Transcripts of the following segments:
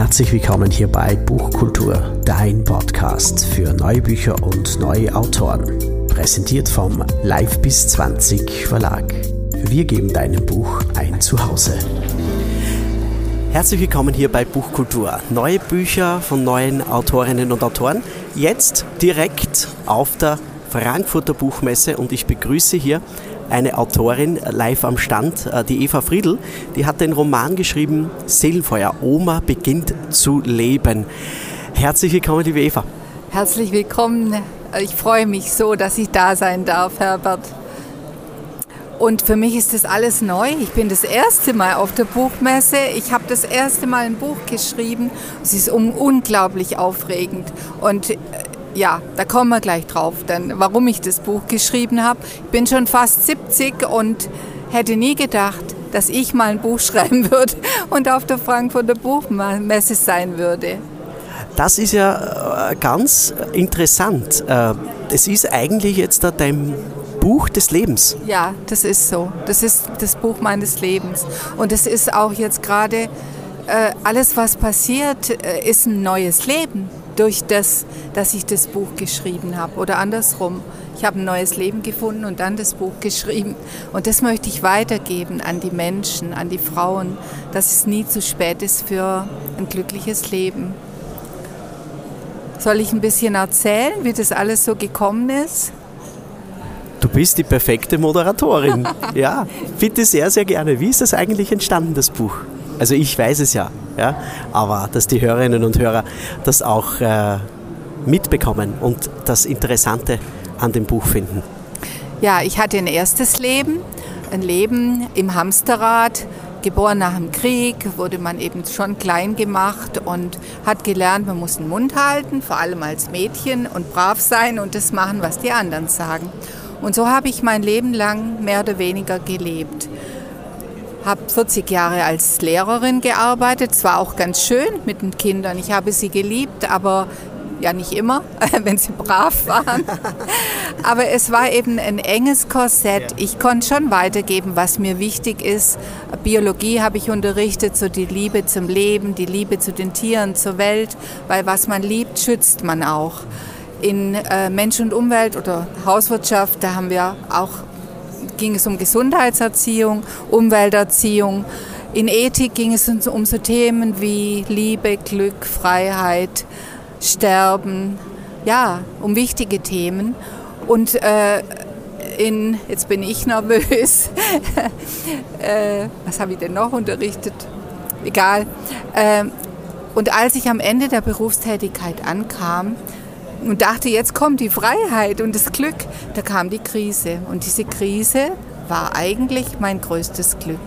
Herzlich willkommen hier bei Buchkultur, dein Podcast für neue Bücher und neue Autoren. Präsentiert vom Live bis 20 Verlag. Wir geben deinem Buch ein Zuhause. Herzlich willkommen hier bei Buchkultur. Neue Bücher von neuen Autorinnen und Autoren. Jetzt direkt auf der Frankfurter Buchmesse und ich begrüße hier eine Autorin live am Stand, äh, die Eva Friedl. Die hat den Roman geschrieben Seelenfeuer. Oma beginnt zu leben. Herzlich willkommen, liebe Eva. Herzlich willkommen. Ich freue mich so, dass ich da sein darf, Herbert. Und für mich ist das alles neu. Ich bin das erste Mal auf der Buchmesse. Ich habe das erste Mal ein Buch geschrieben. Es ist unglaublich aufregend. Und äh, ja, da kommen wir gleich drauf, dann, warum ich das Buch geschrieben habe. Ich bin schon fast 70 und hätte nie gedacht, dass ich mal ein Buch schreiben würde und auf der Frankfurter Buchmesse sein würde. Das ist ja äh, ganz interessant. Äh, es ist eigentlich jetzt dein Buch des Lebens. Ja, das ist so. Das ist das Buch meines Lebens. Und es ist auch jetzt gerade, äh, alles was passiert, ist ein neues Leben durch das, dass ich das Buch geschrieben habe. Oder andersrum, ich habe ein neues Leben gefunden und dann das Buch geschrieben. Und das möchte ich weitergeben an die Menschen, an die Frauen, dass es nie zu spät ist für ein glückliches Leben. Soll ich ein bisschen erzählen, wie das alles so gekommen ist? Du bist die perfekte Moderatorin. ja, bitte sehr, sehr gerne. Wie ist das eigentlich entstanden, das Buch? Also ich weiß es ja, ja aber dass die Hörerinnen und Hörer das auch äh, mitbekommen und das Interessante an dem Buch finden. Ja, ich hatte ein erstes Leben, ein Leben im Hamsterrad. Geboren nach dem Krieg, wurde man eben schon klein gemacht und hat gelernt, man muss den Mund halten, vor allem als Mädchen und brav sein und das machen, was die anderen sagen. Und so habe ich mein Leben lang mehr oder weniger gelebt habe 40 Jahre als Lehrerin gearbeitet. Es war auch ganz schön mit den Kindern. Ich habe sie geliebt, aber ja nicht immer, wenn sie brav waren. Aber es war eben ein enges Korsett. Ich konnte schon weitergeben, was mir wichtig ist. Biologie habe ich unterrichtet, so die Liebe zum Leben, die Liebe zu den Tieren, zur Welt, weil was man liebt, schützt man auch. In äh, Mensch und Umwelt oder Hauswirtschaft, da haben wir auch ging es um Gesundheitserziehung, Umwelterziehung. In Ethik ging es um so Themen wie Liebe, Glück, Freiheit, Sterben, ja, um wichtige Themen. Und äh, in, jetzt bin ich nervös, äh, was habe ich denn noch unterrichtet? Egal. Äh, und als ich am Ende der Berufstätigkeit ankam, und dachte, jetzt kommt die Freiheit und das Glück. Da kam die Krise. Und diese Krise war eigentlich mein größtes Glück.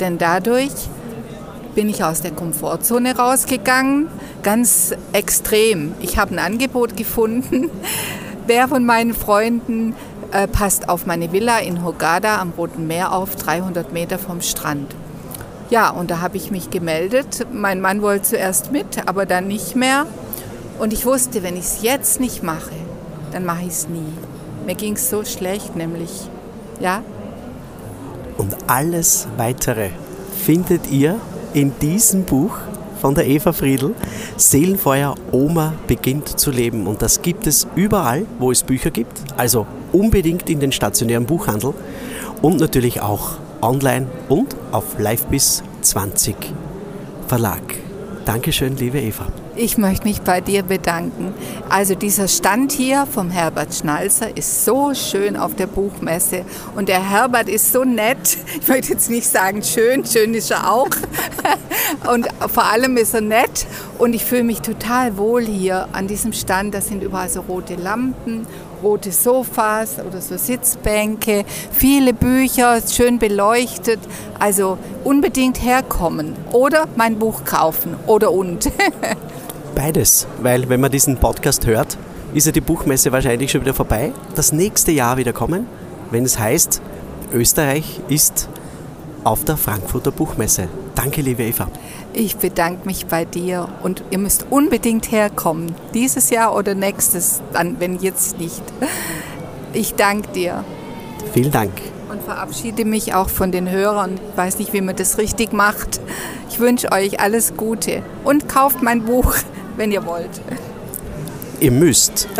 Denn dadurch bin ich aus der Komfortzone rausgegangen, ganz extrem. Ich habe ein Angebot gefunden. Wer von meinen Freunden äh, passt auf meine Villa in Hogada am Roten Meer auf, 300 Meter vom Strand? Ja, und da habe ich mich gemeldet. Mein Mann wollte zuerst mit, aber dann nicht mehr. Und ich wusste, wenn ich es jetzt nicht mache, dann mache ich es nie. Mir ging es so schlecht, nämlich, ja. Und alles weitere findet ihr in diesem Buch von der Eva Friedl. Seelenfeuer, Oma beginnt zu leben. Und das gibt es überall, wo es Bücher gibt. Also unbedingt in den stationären Buchhandel und natürlich auch online und auf Livebis 20 Verlag. Dankeschön, liebe Eva. Ich möchte mich bei dir bedanken. Also dieser Stand hier vom Herbert Schnalzer ist so schön auf der Buchmesse und der Herbert ist so nett. Ich möchte jetzt nicht sagen schön, schön ist er auch. Und vor allem ist er nett und ich fühle mich total wohl hier an diesem Stand. Da sind überall so rote Lampen rote Sofas oder so Sitzbänke, viele Bücher, schön beleuchtet. Also unbedingt herkommen oder mein Buch kaufen oder und. Beides, weil wenn man diesen Podcast hört, ist ja die Buchmesse wahrscheinlich schon wieder vorbei. Das nächste Jahr wieder kommen, wenn es heißt, Österreich ist auf der Frankfurter Buchmesse. Danke, liebe Eva. Ich bedanke mich bei dir und ihr müsst unbedingt herkommen. Dieses Jahr oder nächstes, wenn jetzt nicht. Ich danke dir. Vielen Dank. Und verabschiede mich auch von den Hörern. Ich weiß nicht, wie man das richtig macht. Ich Ich wünsche euch alles Gute und kauft mein Buch, wenn ihr wollt. Ihr müsst.